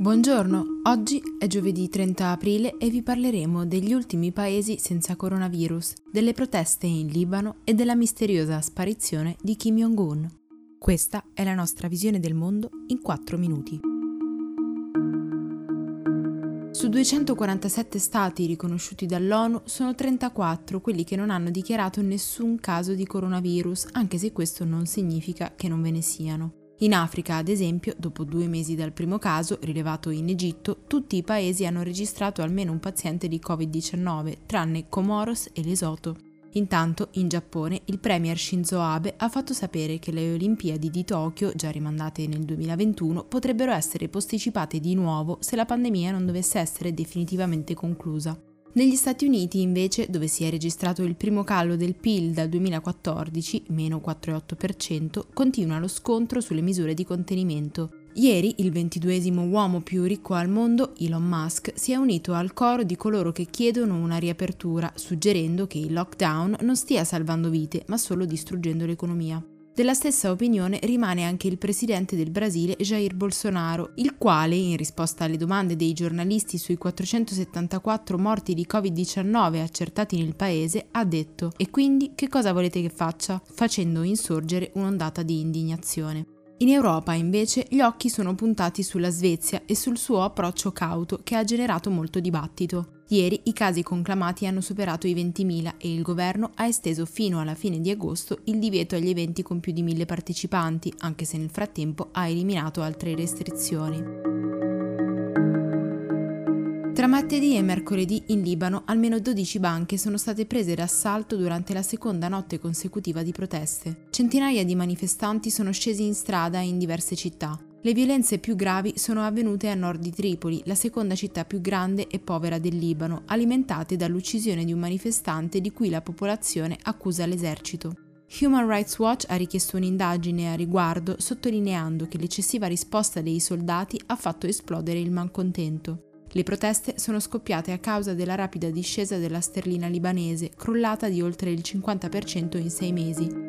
Buongiorno, oggi è giovedì 30 aprile e vi parleremo degli ultimi paesi senza coronavirus, delle proteste in Libano e della misteriosa sparizione di Kim Jong-un. Questa è la nostra visione del mondo in 4 minuti. Su 247 stati riconosciuti dall'ONU sono 34 quelli che non hanno dichiarato nessun caso di coronavirus, anche se questo non significa che non ve ne siano. In Africa, ad esempio, dopo due mesi dal primo caso, rilevato in Egitto, tutti i paesi hanno registrato almeno un paziente di Covid-19, tranne Comoros e Lesotho. Intanto, in Giappone, il premier Shinzo Abe ha fatto sapere che le Olimpiadi di Tokyo, già rimandate nel 2021, potrebbero essere posticipate di nuovo se la pandemia non dovesse essere definitivamente conclusa. Negli Stati Uniti, invece, dove si è registrato il primo calo del PIL dal 2014, meno 4,8%, continua lo scontro sulle misure di contenimento. Ieri il ventiduesimo uomo più ricco al mondo, Elon Musk, si è unito al coro di coloro che chiedono una riapertura, suggerendo che il lockdown non stia salvando vite, ma solo distruggendo l'economia. Della stessa opinione rimane anche il presidente del Brasile Jair Bolsonaro, il quale, in risposta alle domande dei giornalisti sui 474 morti di Covid-19 accertati nel paese, ha detto E quindi che cosa volete che faccia? facendo insorgere un'ondata di indignazione. In Europa invece gli occhi sono puntati sulla Svezia e sul suo approccio cauto che ha generato molto dibattito. Ieri i casi conclamati hanno superato i 20.000 e il governo ha esteso fino alla fine di agosto il divieto agli eventi con più di 1.000 partecipanti, anche se nel frattempo ha eliminato altre restrizioni. Tra martedì e mercoledì in Libano almeno 12 banche sono state prese d'assalto durante la seconda notte consecutiva di proteste. Centinaia di manifestanti sono scesi in strada in diverse città. Le violenze più gravi sono avvenute a nord di Tripoli, la seconda città più grande e povera del Libano, alimentate dall'uccisione di un manifestante di cui la popolazione accusa l'esercito. Human Rights Watch ha richiesto un'indagine a riguardo, sottolineando che l'eccessiva risposta dei soldati ha fatto esplodere il malcontento. Le proteste sono scoppiate a causa della rapida discesa della sterlina libanese, crollata di oltre il 50% in sei mesi.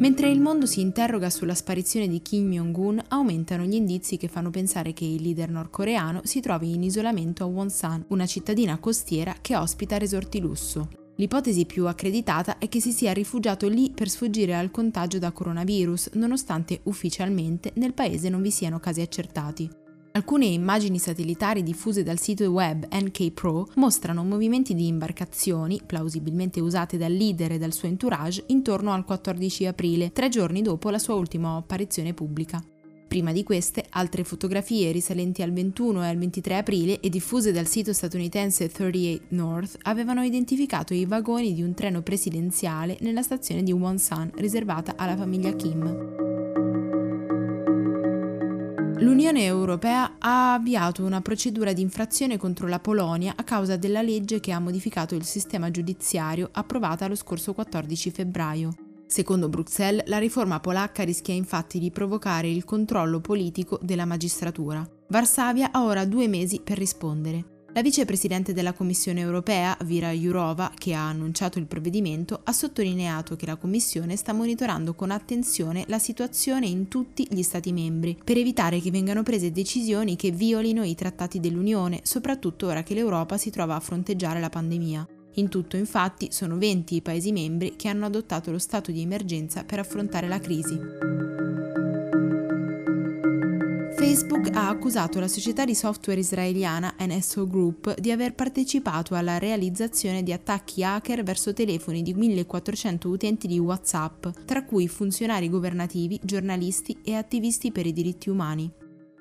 Mentre il mondo si interroga sulla sparizione di Kim Jong-un, aumentano gli indizi che fanno pensare che il leader nordcoreano si trovi in isolamento a Wonsan, una cittadina costiera che ospita resorti lusso. L'ipotesi più accreditata è che si sia rifugiato lì per sfuggire al contagio da coronavirus, nonostante ufficialmente nel paese non vi siano casi accertati. Alcune immagini satellitari diffuse dal sito web NK Pro mostrano movimenti di imbarcazioni, plausibilmente usate dal leader e dal suo entourage, intorno al 14 aprile, tre giorni dopo la sua ultima apparizione pubblica. Prima di queste, altre fotografie risalenti al 21 e al 23 aprile e diffuse dal sito statunitense 38 North avevano identificato i vagoni di un treno presidenziale nella stazione di Wonsan riservata alla famiglia Kim. L'Unione Europea ha avviato una procedura di infrazione contro la Polonia a causa della legge che ha modificato il sistema giudiziario approvata lo scorso 14 febbraio. Secondo Bruxelles, la riforma polacca rischia infatti di provocare il controllo politico della magistratura. Varsavia ha ora due mesi per rispondere. La vicepresidente della Commissione europea, Vira Jourova, che ha annunciato il provvedimento, ha sottolineato che la Commissione sta monitorando con attenzione la situazione in tutti gli Stati membri, per evitare che vengano prese decisioni che violino i trattati dell'Unione, soprattutto ora che l'Europa si trova a fronteggiare la pandemia. In tutto, infatti, sono 20 i Paesi membri che hanno adottato lo stato di emergenza per affrontare la crisi. Facebook ha accusato la società di software israeliana NSO Group di aver partecipato alla realizzazione di attacchi hacker verso telefoni di 1400 utenti di WhatsApp, tra cui funzionari governativi, giornalisti e attivisti per i diritti umani.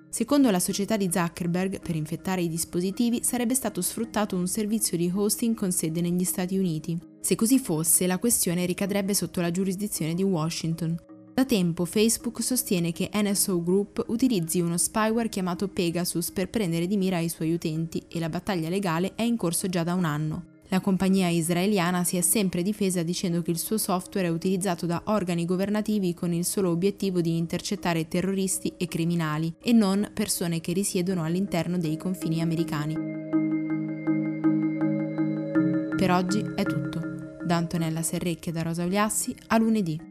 Secondo la società di Zuckerberg, per infettare i dispositivi sarebbe stato sfruttato un servizio di hosting con sede negli Stati Uniti. Se così fosse, la questione ricadrebbe sotto la giurisdizione di Washington. Da tempo Facebook sostiene che NSO Group utilizzi uno spyware chiamato Pegasus per prendere di mira i suoi utenti e la battaglia legale è in corso già da un anno. La compagnia israeliana si è sempre difesa dicendo che il suo software è utilizzato da organi governativi con il solo obiettivo di intercettare terroristi e criminali e non persone che risiedono all'interno dei confini americani. Per oggi è tutto. Da Antonella Serrecchia e da Rosa Uliassi a lunedì.